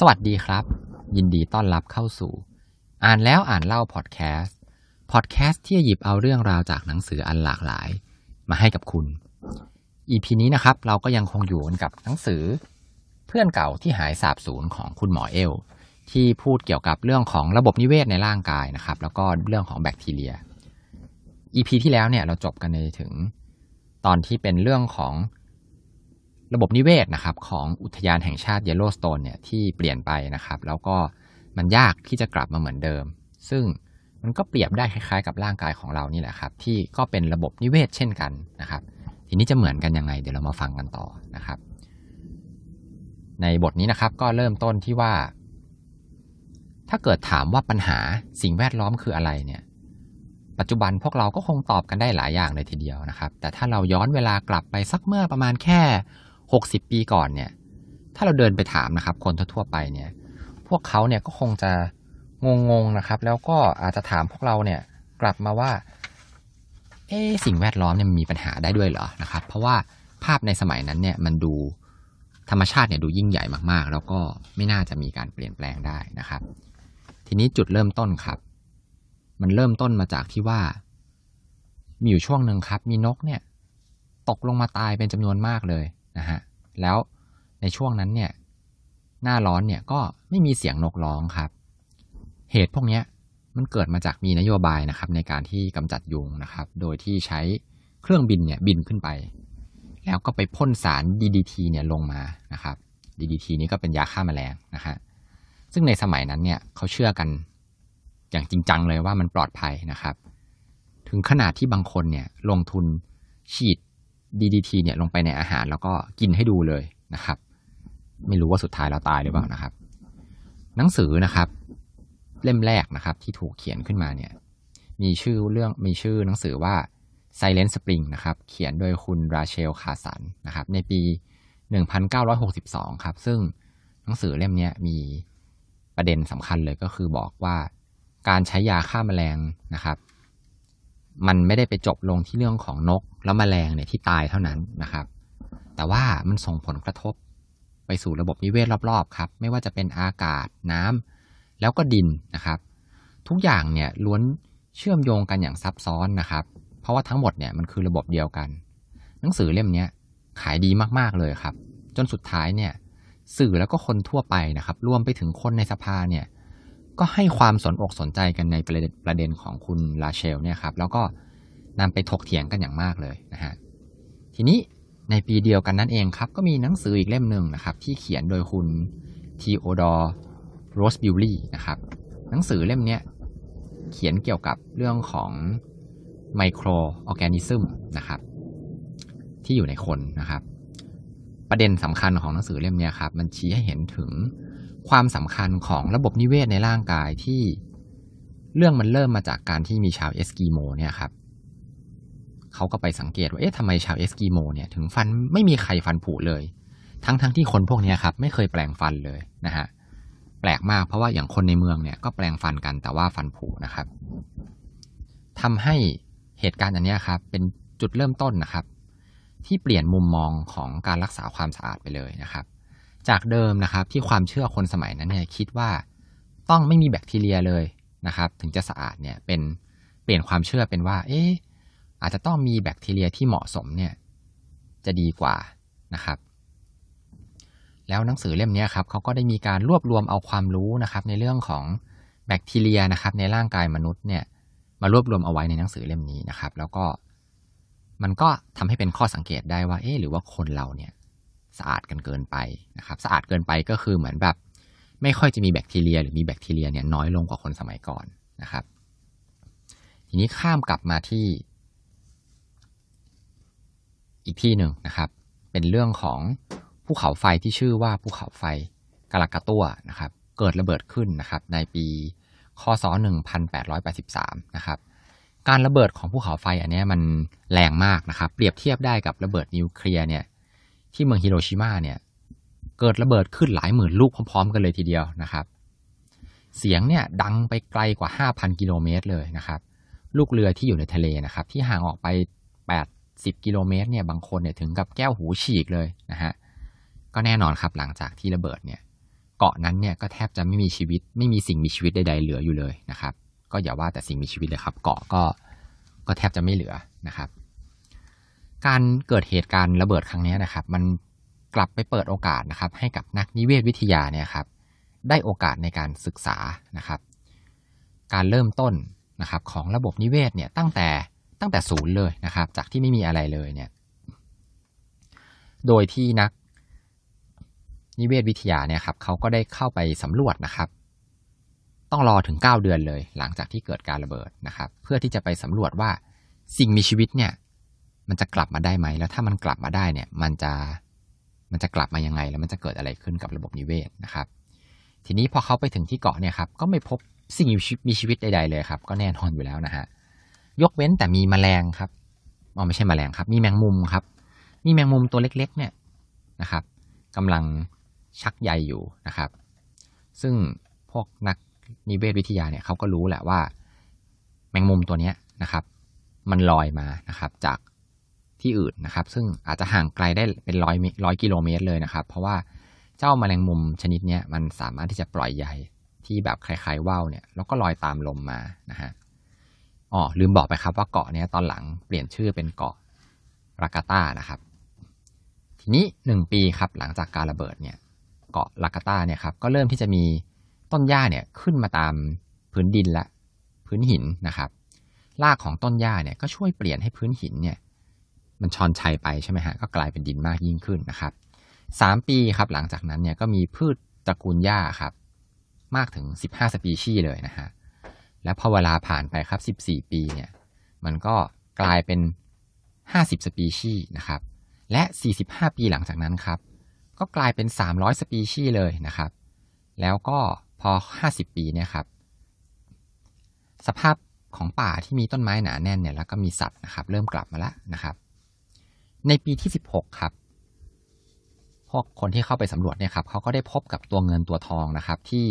สวัสดีครับ ยินดีต้อนรับเข้าสู่ อ่านแล้วอ่านเล่าพอดแคสต์พอดแคสต์ที่หยิบเอาเรื่องราวจากหนังสืออันหลากหลาย มาให้กับคุณ EP นี้นะครับ เราก็ยังคงอยู่กับหนังสือ เพื่อนเก่าที่หายสาบสูญของคุณหมอเอล ที่พูดเกี่ยวกับเรื่องของระบบนิเวศในร่างกายนะครับ แล้วก็เรื่องของแบคทีเรีย EP ที่แล้วเนี่ยเราจบกันในถึง ตอนที่เป็นเรื่องของ ระบบนิเวศนะครับของอุทยานแห่งชาติเยลโลสโตนเนี่ยที่เปลี่ยนไปนะครับ แล้วก็มันยากที่จะกลับมาเหมือนเดิม ซึ่งมันก็เปรียบได้คล้ายๆ กับร่างกายของเรานี่แหละครับ ที่ก็เป็นระบบนิเวศเช่นกันนะครับ ทีนี้จะเหมือนกันยังไงเดี๋ยวเรามาฟังกันต่อนะครับ ในบทนี้นะครับก็เริ่มต้นที่ว่า ถ้าเกิดถามว่าปัญหาสิ่งแวดล้อมคืออะไรเนี่ย ปัจจุบันพวกเราก็คงตอบกันได้หลายอย่างเลยทีเดียวนะครับ แต่ถ้าเราย้อนเวลากลับไปสักเมื่อประมาณแค่ หกสิบปีก่อนเนี่ย ถ้าเราเดินไปถามนะครับ คนทั่วๆไปเนี่ย พวกเขาเนี่ยก็คงจะงงๆนะครับ แล้วก็อาจจะถามพวกเราเนี่ยกลับมาว่า เอ๊สิ่งแวดล้อมเนี่ยมีปัญหาได้ด้วยเหรอนะครับ เพราะว่าภาพในสมัยนั้นเนี่ยมันดูธรรมชาติเนี่ยดูยิ่งใหญ่มากๆ แล้วก็ไม่น่าจะมีการเปลี่ยนแปลงได้นะครับ ทีนี้จุดเริ่มต้นครับ มันเริ่มต้นมาจากที่ว่า มีอยู่ช่วงหนึ่งครับ มีนกเนี่ย ตกลงมาตายเป็นจำนวนมากเลย นะฮะแล้วในช่วงนั้นเนี่ยหน้าร้อนเนี่ยก็ไม่มีเสียงนกร้องครับ เหตุพวกนี้มันเกิดมาจากมีนโยบายนะครับ ในการที่กำจัดยุงนะครับ โดยที่ใช้เครื่องบินเนี่ยบินขึ้นไป แล้วก็ไปพ่นสาร DDT เนี่ยลงมานะครับ DDT นี้ก็เป็นยาฆ่าแมลงนะฮะซึ่งในสมัยนั้นเนี่ยเขาเชื่อกันอย่างจริงจังเลยว่ามันปลอดภัยนะครับ ถึงขนาดที่บางคนเนี่ยลงทุนฉีด DDT เนี่ยลงไปในอาหารแล้วก็กินให้ดูเลยนะครับ ไม่รู้ว่าสุดท้ายเราตายหรือเปล่านะครับ หนังสือนะครับ เล่มแรกนะครับ ที่ถูกเขียนขึ้นมาเนี่ย มีชื่อเรื่องมีชื่อหนังสือว่า Silent Spring นะครับ เขียนโดยคุณราเชลคาสันนะครับ ในปี 1962 ครับ ซึ่งหนังสือเล่มนี้มีประเด็นสำคัญเลยก็คือบอกว่า การใช้ยาฆ่าแมลงนะครับ มันไม่ได้ไปจบลงที่เรื่องของนก แล้วมแมลงเนี่ยที่ตายเท่านั้นนะครับ แต่ว่ามันส่งผลกระทบ ไปสู่ระบบนิเวศรอบๆครับ ไม่ว่าจะเป็นอากาศน้ำแล้วก็ดินนะครับ ทุกอย่างเนี่ยล้วนเชื่อมโยงกันอย่างซับซ้อนนะครับ เพราะว่าทั้งหมดเนี่ยมันคือระบบเดียวกัน หนังสือเล่มนี้ขายดีมากๆเลยครับ จนสุดท้ายเนี่ยสื่อแล้วก็คนทั่วไปนะครับ รวมไปถึงคนในสภาเนี่ย ก็ให้ความสนอกสนใจกันในประเด็นประเด็นของคุณลาเชลเนี่ยครับแล้วก็นำไปถกเถียงกันอย่างมากเลยนะฮะทีนี้ในปีเดียวกันนั่นเองครับ ก็มีหนังสืออีกเล่มหนึ่งนะครับ ที่เขียนโดยคุณทีโอดอร์โรสบิลลี่นะครับหนังสือเล่มนี้เขียนเกี่ยวกับเรื่องของmicroorganism นะครับ ที่อยู่ในคนนะครับ ประเด็นสำคัญของหนังสือเล่มนี้ครับ มันชี้ให้เห็นถึง ความสำคัญของระบบนิเวศในร่างกายที่เรื่องมันเริ่มมาจากการที่มีชาวเอสกิโมเนี่ยครับเขาก็ไปสังเกตว่าเอ๊ะทำไมชาวเอสกิโมเนี่ยถึงฟันไม่มีใครฟันผุเลย ทั้งทั้งที่คนพวกนี้ครับไม่เคยแปรงฟันเลยนะฮะแปลกมากเพราะว่าอย่างคนในเมืองเนี่ยก็แปรงฟันกันแต่ว่าฟันผุนะครับทำให้เหตุการณ์อันนี้ครับเป็นจุดเริ่มต้นนะครับ ที่เปลี่ยนมุมมองของการรักษาความสะอาดไปเลยนะครับ จากเดิมนะครับที่ความเชื่อคนสมัยนั้นเนี่ยคิดว่าต้องไม่มีแบคทีเรียเลยนะครับ ถึงจะสะอาดเนี่ยเป็นเปลี่ยนความเชื่อเป็นว่า เอ๊อาจจะต้องมีแบคทีเรียที่เหมาะสมเนี่ยจะดีกว่านะครับ แล้วหนังสือเล่มนี้ครับเขาก็ได้มีการรวบรวมเอาความรู้นะครับ ในเรื่องของแบคทีเรียนะครับ ในร่างกายมนุษย์เนี่ย มารวบรวมเอาไว้ในหนังสือเล่มนี้นะครับ แล้วก็มันก็ทำให้เป็นข้อสังเกตได้ว่า เอ๊หรือว่าคนเราเนี่ย สะอาดกันเกินไปนะครับสะอาดเกินไปก็คือเหมือนแบบ ไม่ค่อยจะมีแบคทีเรีย หรือมีแบคทีเรียเนี่ยน้อยลงกว่าคนสมัยก่อนนะครับ ทีนี้ข้ามกลับมาที่ อีกที่หนึ่งนะครับ เป็นเรื่องของภูเขาไฟที่ชื่อว่าภูเขาไฟกาลากาตัวนะครับ เกิดระเบิดขึ้นนะครับ ในปีคศ 1883 นะครับ การระเบิดของภูเขาไฟอันนี้มันแรงมากนะครับ เปรียบเทียบได้กับระเบิดนิวเคลียร์เนี่ย ที่เมืองฮิโรชิมาเนี่ยเกิดระเบิดขึ้นหลายหมื่นลูกพร้อมๆ กันเลยทีเดียวนะครับ เสียงเนี่ยดังไปไกลกว่า 5,000 กิโลเมตรเลยนะครับ ลูกเรือที่อยู่ในทะเลนะครับ ที่ห่างออกไป 80 กิโลเมตรเนี่ยบางคนเนี่ยถึงกับแก้วหูฉีกเลยนะฮะก็แน่นอนครับหลังจากที่ระเบิดเนี่ยเกาะนั้นเนี่ยก็แทบจะไม่มีชีวิต ไม่มีสิ่งมีชีวิตใดๆเหลืออยู่เลยนะครับ ก็อย่าว่าแต่สิ่งมีชีวิตเลยครับ เกาะก็ก็แทบจะไม่เหลือนะครับ การเกิดเหตุการณ์ระเบิดครั้งนี้นะครับ มันกลับไปเปิดโอกาสนะครับ ให้กับนักนิเวศวิทยาเนี่ยครับ ได้โอกาสในการศึกษานะครับ การเริ่มต้นนะครับ ของระบบนิเวศเนี่ยตั้งแต่ตั้งแต่ศูนย์เลยนะครับ จากที่ไม่มีอะไรเลยเนี่ย โดยที่นักนิเวศวิทยาเนี่ยครับเขาก็ได้เข้าไปสำรวจนะครับ ต้องรอถึง 9 เดือนเลย หลังจากที่เกิดการระเบิดนะครับ เพื่อที่จะไปสำรวจว่าสิ่งมีชีวิตเนี่ย มันจะกลับมาได้ไหม แล้วถ้ามันกลับมาได้เนี่ย มันจะมันจะกลับมายังไง แล้วมันจะเกิดอะไรขึ้นกับระบบนิเวศนะครับ ทีนี้พอเขาไปถึงที่เกาะเนี่ยครับ ก็ไม่พบสิ่งมีชีวิตใดๆเลยครับ ก็แน่นอนอยู่แล้วนะฮะ ยกเว้นแต่มีแมลงครับอ๋อไม่ใช่แมลงครับ มีแมงมุมครับ มีแมงมุมตัวเล็ก ๆ เนี่ยนะครับกำลังชักใยอยู่นะครับ ซึ่งพวกนักนิเวศวิทยาเนี่ยเขาก็รู้แหละว่า แมงมุมตัวเนี้ยนะครับ มันลอยมานะครับ จาก ที่อื่นนะครับ ซึ่งอาจจะห่างไกลได้เป็นร้อยร้อยกิโลเมตรเลยนะครับ เพราะว่าเจ้าแมลงมุมชนิดนี้มันสามารถที่จะปล่อยใยที่แบบคล้ายๆว่าวเนี่ยแล้วก็ลอยตามลมมานะฮะอ๋อลืมบอกไปครับว่าเกาะนี้ตอนหลังเปลี่ยนชื่อเป็นเกาะรากาตานะครับ ทีนี้หนึ่งปีครับหลังจากการระเบิดเนี่ยเกาะลากาตาเนี่ยครับก็เริ่มที่จะมีต้นหญ้าเนี่ยขึ้นมาตามพื้นดินและพื้นหินนะครับรากของต้นหญ้าเนี่ยก็ช่วยเปลี่ยนให้พื้นหินเนี่ย มันชอนชัยไปใช่ไหมฮะก็กลายเป็นดินมากยิ่งขึ้นนะครับสามปีครับหลังจากนั้นเนี่ยก็มีพืชตระกูลหญ้าครับ มากถึงสิบห้าสปีชีส์เลยนะฮะและพอเวลาผ่านไปครับสิบสี่ปีเนี่ยมันก็กลายเป็นห้าสิบสปีชีส์นะครับ และสี่สิบห้าปีหลังจากนั้นครับ ก็กลายเป็น300สปีชีส์เลยนะครับ แล้วก็พอ50ปีเนี่ยครับ สภาพของป่าที่มีต้นไม้หนาแน่นเนี่ยแล้วก็มีสัตว์นะครับ เริ่มกลับมาแล้วนะครับ ในปีที่ 16 ครับ พวกคนที่เข้าไปสำรวจเนี่ยครับเขาก็ได้พบกับตัวเงินตัวทองนะครับ ที่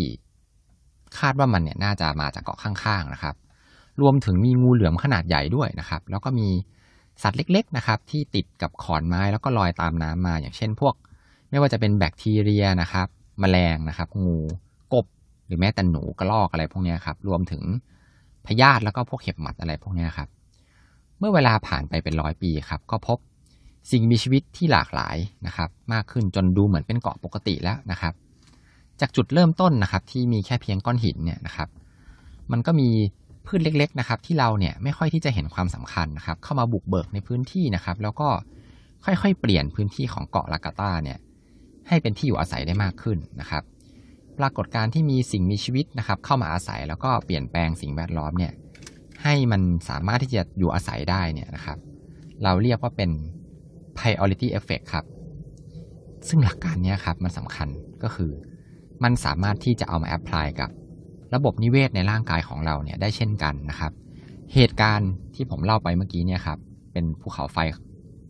คาดว่ามันเนี่ยน่าจะมาจากเกาะข้างๆนะครับ รวมถึงมีงูเหลือมขนาดใหญ่ด้วยนะครับ แล้วก็มีสัตว์เล็กๆนะครับ ที่ติดกับขอนไม้แล้วก็ลอยตามน้ำมา อย่างเช่นพวก ไม่ว่าจะเป็นแบคทีเรียนะครับมแมลงนะครับ งูกบ หรือแม้แต่หนูกระรอกอะไรพวกนี้ครับรวมถึงพยาธิแล้วก็พวกเห็บหมัดอะไรพวกนี้ครับ เมื่อเวลาผ่านไปเป็นร้อยปีครับ ก็พบ สิ่งมีชีวิตที่หลากหลายนะครับ มากขึ้นจนดูเหมือนเป็นเกาะปกติแล้วนะครับ จากจุดเริ่มต้นนะครับ ที่มีแค่เพียงก้อนหินเนี่ยนะครับ มันก็มีพืชเล็ก ๆนะครับ ที่เราเนี่ยไม่ค่อยที่จะเห็นความสำคัญนะครับ เข้ามาบุกเบิกในพื้นที่นะครับ แล้วก็ค่อยๆ เปลี่ยนพื้นที่ของเกาะลากาตาเนี่ยให้เป็นที่อยู่อาศัยได้มากขึ้นนะครับ ปรากฏการที่มีสิ่งมีชีวิตนะครับ เข้ามาอาศัยแล้วก็เปลี่ยนแปลงสิ่งแวดล้อมเนี่ยให้มันสามารถที่จะอยู่อาศัยได้เนี่ยนะครับ เราเรียกว่าเป็น priority effect ครับ ซึ่งหลักการนี้ครับมันสำคัญก็คือ มันสามารถที่จะเอามาแอพพลายกับ ระบบนิเวศในร่างกายของเราเนี่ยได้เช่นกันนะครับ เหตุการณ์ที่ผมเล่าไปเมื่อกี้เนี่ยครับเป็นภูเขาไฟ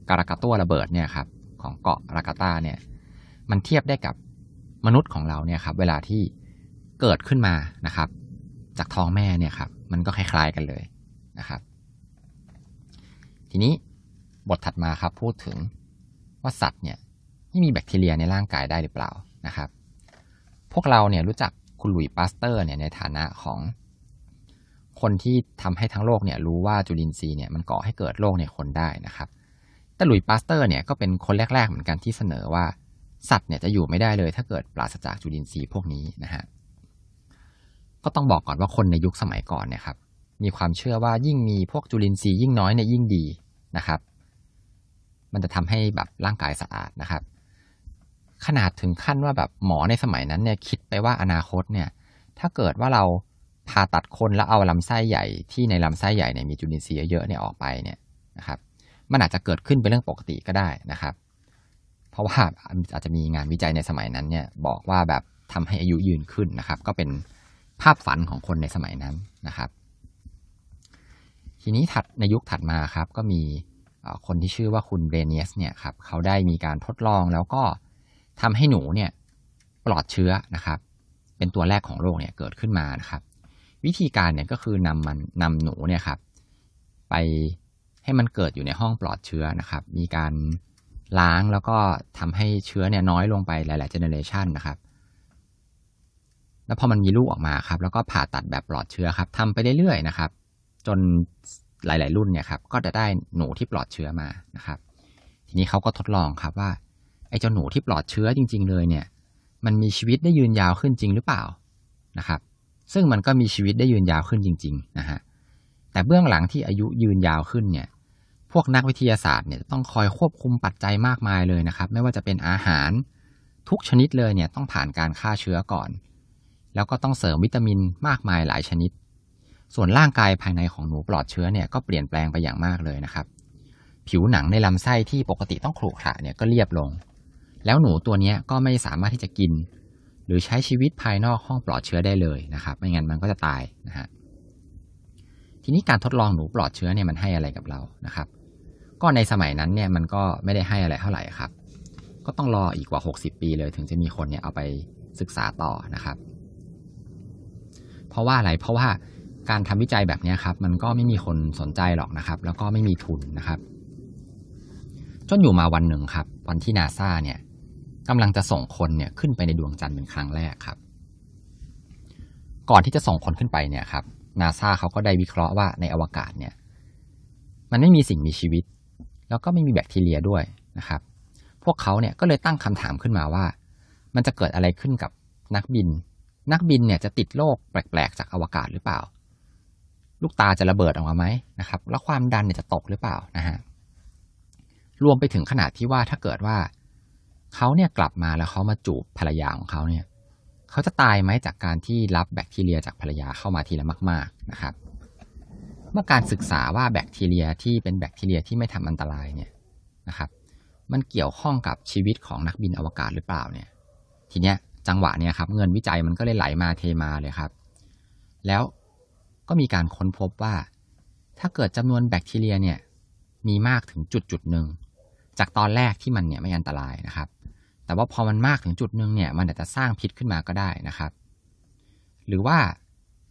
การากาตัวระเบิดเนี่ยครับของเกาะรากาตาเนี่ยมันเทียบได้กับมนุษย์ของเราเนี่ยครับเวลาที่เกิดขึ้นมานะครับ จากท้องแม่เนี่ยครับมันก็คล้ายๆกันเลยนะครับ ทีนี้ บทถัดมาครับพูดถึงว่าสัตว์เนี่ยไม่มีแบคทีเรียในร่างกายได้หรือเปล่านะครับ พวกเราเนี่ยรู้จักคุณหลุยส์ ปาสเตอร์เนี่ยในฐานะของคนที่ทำให้ทั้งโลกเนี่ยรู้ว่าจุลินทรีย์เนี่ยมันก่อให้เกิดโรคในคนได้นะครับ แต่หลุยส์ ปาสเตอร์เนี่ยก็เป็นคนแรก ๆ เหมือนกันที่เสนอว่าสัตว์เนี่ยจะอยู่ไม่ได้เลย ถ้าเกิดปราศจากจุลินทรีย์พวกนี้นะฮะ ก็ต้องบอกก่อนว่าคนในยุคสมัยก่อนเนี่ยครับมีความเชื่อว่ายิ่งมีพวกจุลินทรีย์ยิ่งน้อยเนี่ยยิ่งดีนะครับ มันจะทำให้แบบร่างกายสะอาดนะครับ ขนาดถึงขั้นว่าแบบหมอในสมัยนั้นเนี่ยคิดไปว่าอนาคตเนี่ย ถ้าเกิดว่าเราผ่าตัดคนแล้วเอาลำไส้ใหญ่ที่ในลำไส้ใหญ่เนี่ยมีจุลินทรีย์เยอะเนี่ยออกไปเนี่ยนะครับ มันอาจจะเกิดขึ้นเป็นเรื่องปกติก็ได้นะครับ เพราะว่าอาจจะมีงานวิจัยในสมัยนั้นเนี่ยบอกว่าแบบทำให้อายุยืนขึ้นนะครับ ก็เป็นภาพฝันของคนในสมัยนั้นนะครับ ทีนี้ถัดในยุคถัดมาครับ ก็มี คนที่ชื่อว่าคุณเบเนียสเนี่ยครับเขาได้มีการทดลองแล้วก็ทำให้หนูเนี่ยปลอดเชื้อนะครับ เป็นตัวแรกของโรคเนี่ยเกิดขึ้นมานะครับ วิธีการเนี่ยก็คือนำมันนำหนูเนี่ยครับ ไปให้มันเกิดอยู่ในห้องปลอดเชื้อนะครับ มีการล้างแล้วก็ทำให้เชื้อเนี่ยน้อยลงไปหลายๆเจเนเรชันนะครับ แล้วพอมันมีลูกออกมาครับ แล้วก็ผ่าตัดแบบปลอดเชื้อครับทำไปเรื่อยๆนะครับ จน หลาย ๆ รุ่นเนี่ยครับก็จะได้หนูที่ปลอดเชื้อมานะครับ ทีนี้เขาก็ทดลองครับว่าไอ้เจ้าหนูที่ปลอดเชื้อจริง ๆ เลยเนี่ย มันมีชีวิตได้ยืนยาวขึ้นจริงหรือเปล่านะครับ ซึ่งมันก็มีชีวิตได้ยืนยาวขึ้นจริง ๆ นะฮะแต่เบื้องหลังที่อายุยืนยาวขึ้นเนี่ยพวกนักวิทยาศาสตร์เนี่ยต้องคอยควบคุมปัจจัยมากมายเลยนะครับ ไม่ว่าจะเป็นอาหารทุกชนิดเลยเนี่ยต้องผ่านการฆ่าเชื้อก่อน แล้วก็ต้องเสริมวิตามินมากมายหลายชนิด ส่วนร่างกายภายในของหนูปลอดเชื้อเนี่ยก็เปลี่ยนแปลงไปอย่างมากเลยนะครับ ผิวหนังในลำไส้ที่ปกติต้องขรุขระเนี่ยก็เรียบลง แล้วหนูตัวนี้ก็ไม่สามารถที่จะกิน หรือใช้ชีวิตภายนอกห้องปลอดเชื้อได้เลยนะครับ ไม่งั้นมันก็จะตายนะฮะทีนี้การทดลองหนูปลอดเชื้อเนี่ยมันให้อะไรกับเรานะครับ ก็ในสมัยนั้นเนี่ยมันก็ไม่ได้ให้อะไรเท่าไหร่ครับ ก็ต้องรออีกกว่า 60 ปีเลยถึงจะมีคนเนี่ยเอาไปศึกษาต่อนะครับ เพราะว่าอะไรเพราะว่า การทำวิจัยแบบนี้ครับมันก็ไม่มีคนสนใจหรอกนะครับ แล้วก็ไม่มีทุนนะครับ จนอยู่มาวันหนึ่งครับ วันที่นาซาเนี่ยกำลังจะส่งคนเนี่ยขึ้นไปในดวงจันทร์เป็นครั้งแรกครับ ก่อนที่จะส่งคนขึ้นไปเนี่ยครับนาซาเขาก็ได้วิเคราะห์ว่าในอวกาศเนี่ย มันไม่มีสิ่งมีชีวิต แล้วก็ไม่มีแบคทีเรียด้วยนะครับ พวกเขาเนี่ยก็เลยตั้งคำถามขึ้นมาว่า มันจะเกิดอะไรขึ้นกับนักบิน นักบินเนี่ยจะติดโรคแปลกๆจากอวกาศหรือเปล่า ลูกตาจะระเบิดออกมาไหมนะครับ แล้วความดันเนี่ยจะตกหรือเปล่านะฮะรวมไปถึงขนาดที่ว่าถ้าเกิดว่าเขาเนี่ยกลับมาแล้วเขามาจูบภรรยาของเขาเนี่ยเขาจะตายไหมจากการที่รับแบคทีเรียจากภรรยาเข้ามาทีละมาก ๆนะครับ เมื่อการศึกษาว่าแบคทีเรียที่เป็นแบคทีเรียที่ไม่ทำอันตรายเนี่ยนะครับ มันเกี่ยวข้องกับชีวิตของนักบินอวกาศหรือเปล่าเนี่ย ทีเนี้ยจังหวะเนี่ยครับเงินวิจัยมันก็เลยไหลมาเทมาเลยครับ แล้ว ก็มีการค้นพบว่า ถ้าเกิดจำนวนแบคทีเรียเนี่ยมีมากถึงจุดจุดหนึ่งจากตอนแรกที่มันเนี่ยไม่อันตรายนะครับ แต่ว่าพอมันมากถึงจุดหนึ่งเนี่ยมันอาจจะสร้างพิษขึ้นมาก็ได้นะครับ หรือว่า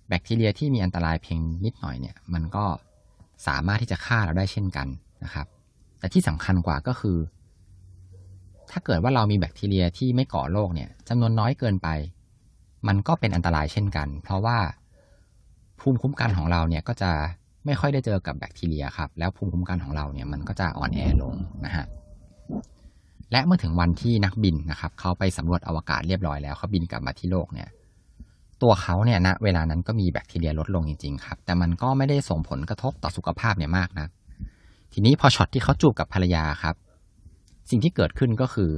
แบคทีเรียที่มีอันตรายเพียงนิดหน่อยเนี่ยมันก็สามารถที่จะฆ่าเราได้เช่นกันนะครับ แต่ที่สำคัญกว่าก็คือ ถ้าเกิดว่าเรามีแบคทีเรียที่ไม่ก่อโรคเนี่ยจำนวนน้อยเกินไป มันก็เป็นอันตรายเช่นกัน เพราะว่า ภูมิคุ้มกันของเราเนี่ยก็จะไม่ค่อยได้เจอกับแบคทีเรียครับ แล้วภูมิคุ้มกันของเราเนี่ยมันก็จะอ่อนแอลงนะฮะและเมื่อถึงวันที่นักบินนะครับ เขาไปสำรวจอวกาศเรียบร้อยแล้วเขาบินกลับมาที่โลกเนี่ย ตัวเขาเนี่ยณนะเวลานั้นก็มีแบคทีเรียลดลงจริงๆครับ แต่มันก็ไม่ได้ส่งผลกระทบต่อสุขภาพเนี่ยมากนะทีนี้พอช็อตที่เขาจูบกับภรรยาครับ สิ่งที่เกิดขึ้นก็คือ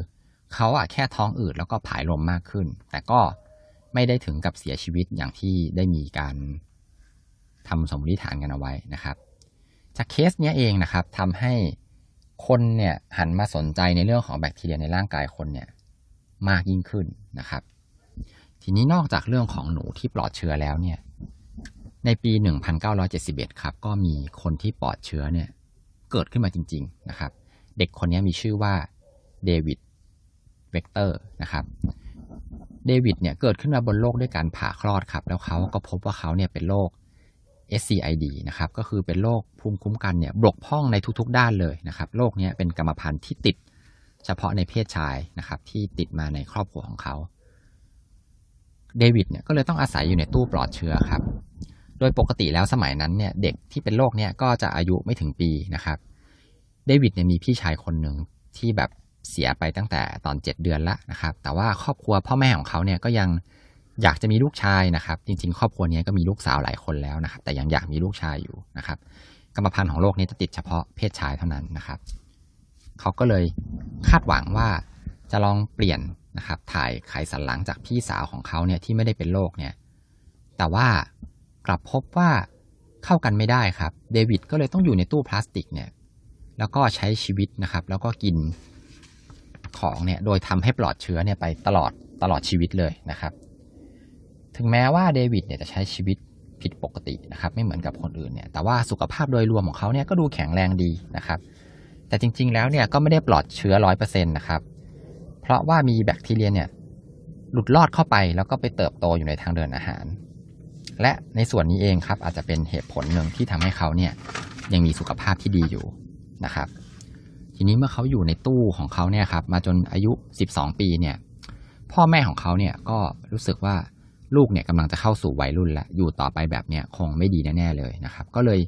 เขาอะแค่ท้องอืดแล้วก็ผายลมมากขึ้น แต่ก็ไม่ได้ถึงกับเสียชีวิตอย่างที่ได้มีการ ทำสมมติฐานกันเอาไว้นะครับ จากเคสเนี้ยเองนะครับทำให้คนเนี่ยหันมาสนใจในเรื่องของแบคทีเรียในร่างกายคนเนี่ยมากยิ่งขึ้นนะครับ ทีนี้นอกจากเรื่องของหนูที่ปลอดเชื้อแล้วเนี่ยในปี 1971 ครับ ก็มีคนที่ปลอดเชื้อเนี่ยเกิดขึ้นมาจริง ๆ นะครับ เด็กคนนี้มีชื่อว่าเดวิดเวตเตอร์นะครับ เดวิดเนี่ยเกิดขึ้นมาบนโลกด้วยการผ่าคลอดครับ แล้วเขาก็พบว่าเขาเนี่ยเป็นโรค SCID นะครับก็คือเป็นโรคภูมิคุ้มกันเนี่ยบกพร่องในทุกๆด้านเลยนะครับโรคนี้เป็นกรรมพันธุ์ที่ติดเฉพาะในเพศชายนะครับที่ติดมาในครอบครัวของเขาเดวิดเนี่ยก็เลยต้องอาศัยอยู่ในตู้ปลอดเชื้อครับ โดยปกติแล้วสมัยนั้นเนี่ยเด็กที่เป็นโรคเนี่ยก็จะอายุไม่ถึงปีนะครับ เดวิดเนี่ยมีพี่ชายคนหนึ่งที่แบบเสียไปตั้งแต่ตอนเจ็ดเดือนละนะครับ แต่ว่าครอบครัวพ่อแม่ของเขาเนี่ยก็ยัง อยากจะมีลูกชายนะครับ จริง ๆ ครอบครัวนี้ก็มีลูกสาวหลายคนแล้วนะครับ แต่ยังอยากมีลูกชายอยู่นะครับกรรมพันธุ์ของโรคนี้จะติดเฉพาะเพศชายเท่านั้นนะครับเขาก็เลยคาดหวังว่าจะลองเปลี่ยนนะครับ ถ่ายไขสันหลังจากพี่สาวของเขาเนี่ยที่ไม่ได้เป็นโรคเนี่ย แต่ว่ากลับพบว่าเข้ากันไม่ได้ครับ เดวิดก็เลยต้องอยู่ในตู้พลาสติกเนี่ย แล้วก็ใช้ชีวิตนะครับ แล้วก็กินของเนี่ย โดยทำให้ปลอดเชื้อเนี่ยไปตลอดตลอดชีวิตเลยนะครับ ถึงแม้ว่าเดวิดเนี่ยจะใช้ชีวิตผิดปกตินะครับไม่เหมือนกับคนอื่นเนี่ยแต่ว่าสุขภาพโดยรวมของเขาเนี่ยก็ดูแข็งแรงดีนะครับ แต่จริงๆแล้วเนี่ยก็ไม่ได้ปลอดเชื้อร้อยเปอร์เซ็นต์นะครับ เพราะว่ามีแบคทีเรียเนี่ยหลุดลอดเข้าไปแล้วก็ไปเติบโตอยู่ในทางเดินอาหาร และในส่วนนี้เองครับอาจจะเป็นเหตุผลหนึ่งที่ทำให้เขาเนี่ยยังมีสุขภาพที่ดีอยู่นะครับ ทีนี้เมื่อเขาอยู่ในตู้ของเขาเนี่ยครับมาจนอายุ 12 ปีเนี่ยพ่อแม่ของเขาเนี่ยก็รู้สึกว่า ลูกเนี่ยกำลังจะเข้าสู่วัยรุ่นแล้วอยู่ต่อไปแบบเนี้ยคงไม่ดีแน่ๆเลยนะครับ ก็เลย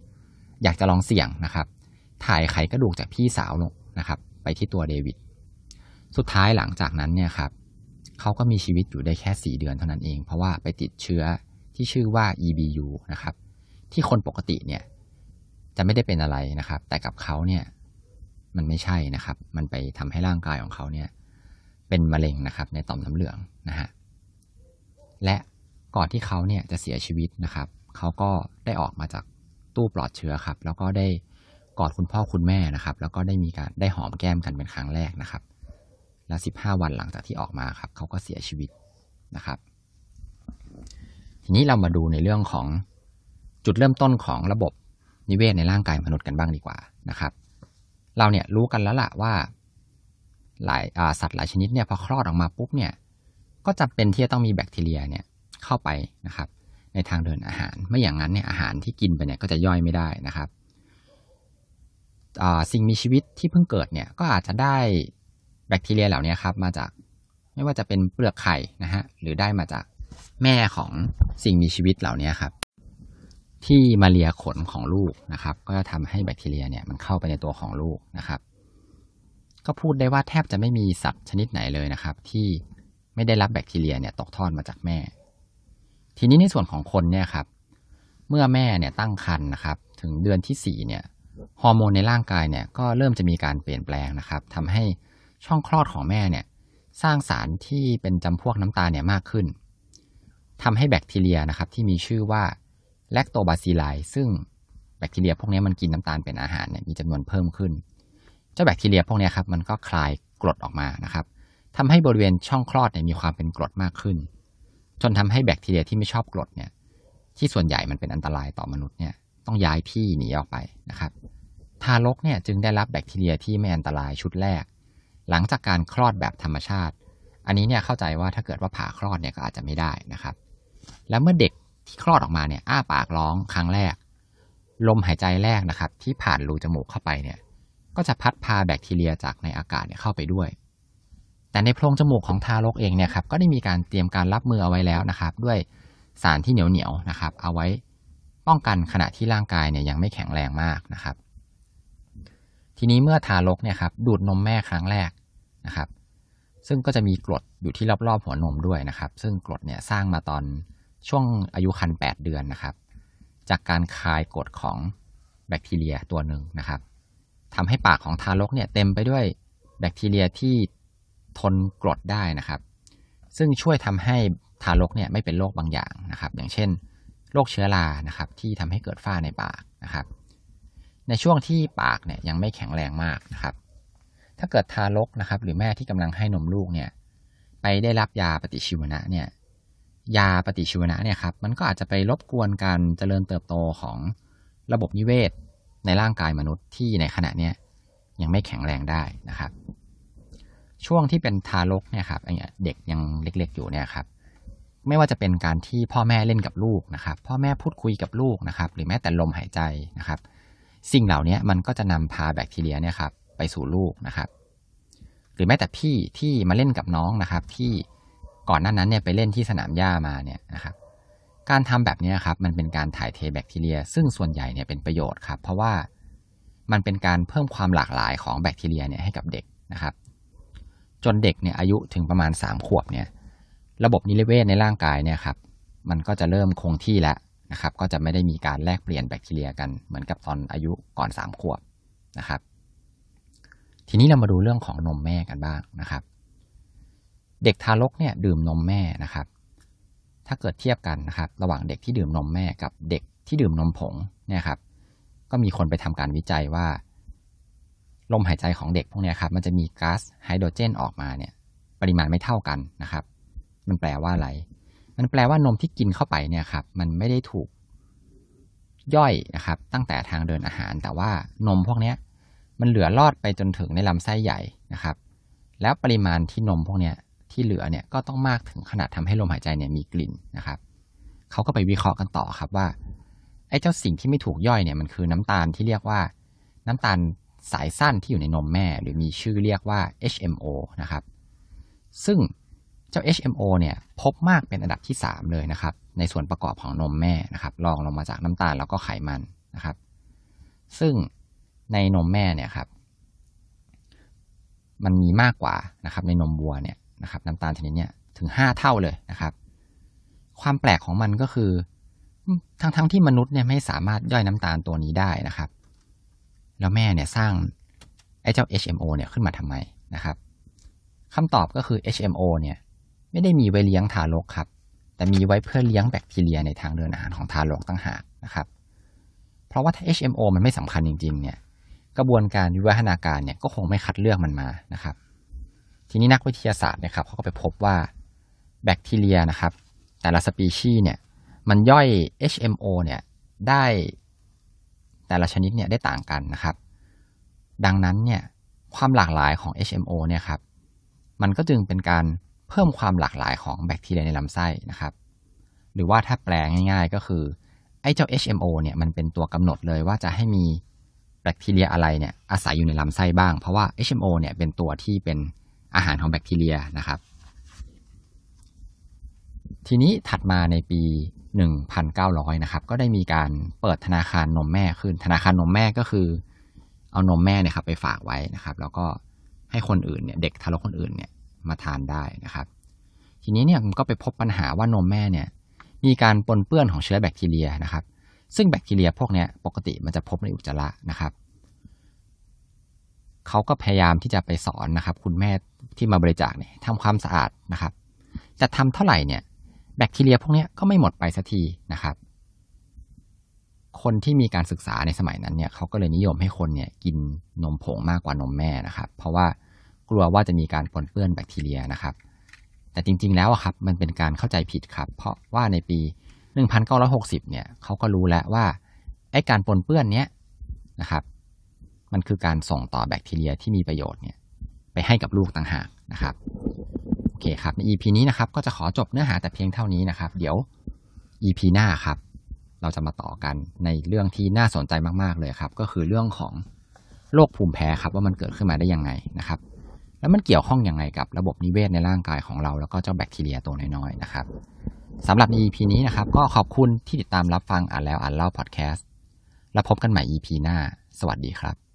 อยากจะลองเสี่ยงนะครับ ถ่ายไขกระดูกจากพี่สาวลงนะครับ ไปที่ตัวเดวิดสุดท้ายหลังจากนั้นเนี่ยครับเขาก็มีชีวิตอยู่ได้แค่ 4 เดือนเท่านั้นเอง เพราะว่าไปติดเชื้อที่ชื่อว่า EBU นะครับ ที่คนปกติเนี่ย จะไม่ได้เป็นอะไรนะครับ แต่กับเขาเนี่ย มันไม่ใช่นะครับ มันไปทำให้ร่างกายของเขาเนี่ย เป็นมะเร็งนะครับ ในต่อมน้ำเหลืองนะฮะ และก่อนที่เขาเนี่ยจะเสียชีวิตนะครับ เขาก็ได้ออกมาจากตู้ปลอดเชื้อครับ แล้วก็ได้กอดคุณพ่อคุณแม่นะครับ แล้วก็ได้มีการได้หอมแก้มกันเป็นครั้งแรกนะครับ และสิบห้าวันหลังจากที่ออกมาครับเขาก็เสียชีวิตนะครับ ทีนี้เรามาดูในเรื่องของจุดเริ่มต้นของระบบนิเวศในร่างกายมนุษย์กันบ้างดีกว่านะครับ เราเนี่ยรู้กันแล้วล่ะว่าหลายสัตว์หลายชนิดเนี่ยพอคลอดออกมาปุ๊บเนี่ย ก็จำเป็นที่จะต้องมีแบคทีเรียเนี่ยเข้าไปนะครับในทางเดินอาหาร ไม่อย่างนั้นเนี่ยอาหารที่กินไปเนี่ยก็จะย่อยไม่ได้นะครับสิ่งมีชีวิตที่เพิ่งเกิดเนี่ยก็อาจจะได้แบคทีเรียเหล่านี้ครับมาจากไม่ว่าจะเป็นเปลือกไข่นะฮะหรือได้มาจากแม่ของสิ่งมีชีวิตเหล่านี้ครับ ที่มาเลียขนของลูกนะครับ ก็จะทำให้แบคทีเรียเนี่ยมันเข้าไปในตัวของลูกนะครับ ก็พูดได้ว่าแทบจะไม่มีสัตว์ชนิดไหนเลยนะครับ ที่ ไม่ได้รับแบคทีเรียเนี่ยตกทอดมาจากแม่ ทีนี้ในส่วนของคนเนี่ยครับ เมื่อแม่เนี่ยตั้งครรภ์นะครับ ถึงเดือนที่สี่เนี่ยฮอร์โมนในร่างกายเนี่ยก็เริ่มจะมีการเปลี่ยนแปลงนะครับทำให้ช่องคลอดของแม่เนี่ยสร้างสารที่เป็นจำพวกน้ำตาลเนี่ยมากขึ้นทำให้แบคทีเรียนะครับที่มีชื่อว่าแลคโตบาซิลัยซึ่งแบคทีเรียพวกนี้มันกินน้ำตาลเป็นอาหารเนี่ยมีจำนวนเพิ่มขึ้น เจ้าแบคทีเรียพวกนี้ครับมันก็คลายกรดออกมานะครับ ทำให้บริเวณช่องคลอดเนี่ยมีความเป็นกรดมากขึ้น จนทำให้แบคทีเรียที่ไม่ชอบกรดเนี่ยที่ส่วนใหญ่มันเป็นอันตรายต่อมนุษย์เนี่ยต้องย้ายที่หนีออกไปนะครับ ทารกเนี่ยจึงได้รับแบคทีเรียที่ไม่อันตรายชุดแรก หลังจากการคลอดแบบธรรมชาติ อันนี้เนี่ยเข้าใจว่าถ้าเกิดว่าผ่าคลอดเนี่ยก็อาจจะไม่ได้นะครับ แล้วเมื่อเด็กที่คลอดออกมาเนี่ยอ้าปากร้องครั้งแรก ลมหายใจแรกนะครับ ที่ผ่านรูจมูกเข้าไปเนี่ยก็จะพัดพาแบคทีเรียจากในอากาศเนี่ยเข้าไปด้วย แต่ในโพรงจมูกของทารกเองเนี่ยครับก็ได้มีการเตรียมการรับมือเอาไว้แล้วนะครับ ด้วยสารที่เหนียวเหนียวนะครับ เอาไว้ป้องกันขณะที่ร่างกายเนี่ยยังไม่แข็งแรงมากนะครับ ทีนี้เมื่อทารกเนี่ยครับดูดนมแม่ครั้งแรกนะครับ ซึ่งก็จะมีกรดอยู่ที่รอบๆหัวนมด้วยนะครับ ซึ่งกรดเนี่ยสร้างมาตอนช่วงอายุครรภ์8เดือนนะครับ จากการคายกรดของแบคทีเรียตัวหนึ่งนะครับทำให้ปากของทารกเนี่ยเต็มไปด้วยแบคทีเรียที่ ทนกรดได้นะครับ ซึ่งช่วยทำให้ทารกเนี่ยไม่เป็นโรคบางอย่างนะครับ อย่างเช่นโรคเชื้อรานะครับที่ทำให้เกิดฝ้าในปากนะครับ ในช่วงที่ปากเนี่ยยังไม่แข็งแรงมากนะครับ ถ้าเกิดทารกนะครับ หรือแม่ที่กำลังให้นมลูกเนี่ยไปได้รับยาปฏิชีวนะเนี่ยยาปฏิชีวนะเนี่ยครับมันก็อาจจะไปรบกวนการเจริญเติบโตของระบบนิเวศในร่างกายมนุษย์ที่ในขณะเนี้ยยังไม่แข็งแรงได้นะครับ ช่วงที่เป็นทารกเนี่ยครับเด็กยังเล็กๆอยู่เนี่ยครับไม่ว่าจะเป็นการที่พ่อแม่เล่นกับลูกนะครับ พ่อแม่พูดคุยกับลูกนะครับ หรือแม้แต่ลมหายใจนะครับ สิ่งเหล่านี้มันก็จะนำพาแบคทีเรียเนี่ยครับไปสู่ลูกนะครับ หรือแม้แต่พี่ที่มาเล่นกับน้องนะครับ ที่ก่อนหน้านั้นเนี่ยไปเล่นที่สนามหญ้ามาเนี่ยนะครับ การทำแบบนี้ครับมันเป็นการถ่ายเทแบคทีเรีย ซึ่งส่วนใหญ่เนี่ยเป็นประโยชน์ครับ เพราะว่ามันเป็นการเพิ่มความหลากหลายของแบคทีเรียเนี่ยให้กับเด็กนะครับ จนเด็กเนี่ยอายุถึงประมาณ 3 ขวบเนี่ยระบบนิเวศในร่างกายเนี่ยครับมันก็จะเริ่มคงที่แล้วนะครับก็จะไม่ได้มีการแลกเปลี่ยนแบคทีเรียกันเหมือนกับตอนอายุก่อนสามขวบนะครับ ทีนี้เรามาดูเรื่องของนมแม่กันบ้างนะครับ เด็กทารกเนี่ยดื่มนมแม่นะครับ ถ้าเกิดเทียบกันนะครับ ระหว่างเด็กที่ดื่มนมแม่กับเด็กที่ดื่มนมผงเนี่ยครับก็มีคนไปทำการวิจัยว่า ลมหายใจของเด็กพวกนี้ครับมันจะมีก๊าซไฮโดรเจนออกมาเนี่ยปริมาณไม่เท่ากันนะครับ มันแปลว่าอะไร มันแปลว่านมที่กินเข้าไปเนี่ยครับมันไม่ได้ถูกย่อยนะครับ ตั้งแต่ทางเดินอาหาร แต่ว่านมพวกนี้มันเหลือรอดไปจนถึงในลำไส้ใหญ่นะครับ แล้วปริมาณที่นมพวกนี้ที่เหลือเนี่ยก็ต้องมากถึงขนาดทำให้ลมหายใจเนี่ยมีกลิ่นนะครับเขาก็ไปวิเคราะห์กันต่อครับว่าไอ้เจ้าสิ่งที่ไม่ถูกย่อยเนี่ยมันคือน้ำตาลที่เรียกว่าน้ำตาล สายสั้นที่อยู่ในนมแม่ หรือมีชื่อเรียกว่า HMO นะครับ ซึ่งเจ้า HMO เนี่ยพบมากเป็นอันดับที่ 3 เลยนะครับ ในส่วนประกอบของนมแม่นะครับรองลงมาจากน้ำตาลแล้วก็ไขมันนะครับ ซึ่งในนมแม่เนี่ยครับ มันมีมากกว่านะครับ ในนมวัวเนี่ยนะครับ น้ำตาลชนิดเนี้ยถึง 5 เท่าเลยนะครับ ความแปลกของมันก็คือ ทั้งๆทที่มนุษย์เนี่ยไม่สามารถย่อยน้ำตาลตัวนี้ได้นะครับ แล้วแม่เนี่ยสร้างไอ้เจ้า HMO เนี่ยขึ้นมาทำไมนะครับคำตอบก็คือ HMO เนี่ยไม่ได้มีไว้เลี้ยงทารกครับ แต่มีไว้เพื่อเลี้ยงแบคทีเรียในทางเดินอาหารของทารกตั้งหากนะครับ เพราะว่าถ้า HMO มันไม่สำคัญจริง ๆ เนี่ยกระบวนการวิวัฒนาการเนี่ยก็คงไม่คัดเลือกมันมานะครับ ทีนี้นักวิทยาศาสตร์นะครับเขาก็ไปพบว่าแบคทีเรียนะครับ แต่ละสปีชีส์เนี่ยมันย่อย HMO เนี่ยได้ แต่ละชนิดเนี่ยได้ต่างกันนะครับ ดังนั้นเนี่ยความหลากหลายของ HMO เนี่ยครับมันก็จึงเป็นการเพิ่มความหลากหลายของแบคทีเรียในลำไส้นะครับ หรือว่าถ้าแปลง่าย ๆ ก็คือไอ้เจ้า HMO เนี่ยมันเป็นตัวกำหนดเลยว่าจะให้มีแบคทีเรียอะไรเนี่ยอาศัยอยู่ในลำไส้บ้าง เพราะว่า HMO เนี่ยเป็นตัวที่เป็นอาหารของแบคทีเรียนะครับ ทีนี้ถัดมาในปี 1,900 นะครับ ก็ได้มีการเปิดธนาคารนมแม่ขึ้น ธนาคารนมแม่ก็คือ เอานมแม่เนี่ยครับไปฝากไว้นะครับ แล้วก็ให้คนอื่นเนี่ย เด็กทารกคนอื่นเนี่ยมาทานได้นะครับ ทีนี้เนี่ยมันก็ไปพบปัญหาว่านมแม่เนี่ย มีการปนเปื้อนของเชื้อแบคทีเรียนะครับ ซึ่งแบคทีเรียพวกนี้ปกติมันจะพบในอุจจาระนะครับเขาก็พยายามที่จะไปสอนนะครับ คุณแม่ที่มาบริจาคเนี่ยทำความสะอาดนะครับ จะทำเท่าไหร่เนี่ย แบคทีเรียพวกนี้ก็ไม่หมดไปสักทีนะครับ คนที่มีการศึกษาในสมัยนั้นเนี่ยเขาก็เลยนิยมให้คนเนี่ยกินนมผงมากกว่านมแม่นะครับ เพราะว่ากลัวว่าจะมีการปนเปื้อนแบคทีเรียนะครับ แต่จริง ๆ แล้วครับมันเป็นการเข้าใจผิดครับ เพราะว่าในปี 1960 เนี่ยเขาก็รู้แล้วว่าไอ้การปนเปื้อนเนี้ยนะครับ มันคือการส่งต่อแบคทีเรียที่มีประโยชน์เนี่ยไปให้กับลูกต่างหากนะครับ เคครับใน EP นี้นะครับก็จะขอจบเนื้อหาแต่เพียงเท่านี้นะครับ เดี๋ยว EP หน้าครับ เราจะมาต่อกันในเรื่องที่น่าสนใจมากๆเลยครับ ก็คือเรื่องของโรคภูมิแพ้ครับว่ามันเกิดขึ้นมาได้ยังไงนะครับ แล้วมันเกี่ยวข้องยังไงกับระบบนิเวศในร่างกายของเรา แล้วก็เจ้าแบคทีเรียตัวน้อยๆนะครับสำหรับใน EP นี้นะครับ ก็ขอบคุณที่ติดตามรับฟังอ่านแล้วอ่านเล่าพอดแคสต์แล้วพบกันใหม่ EP หน้า สวัสดีครับ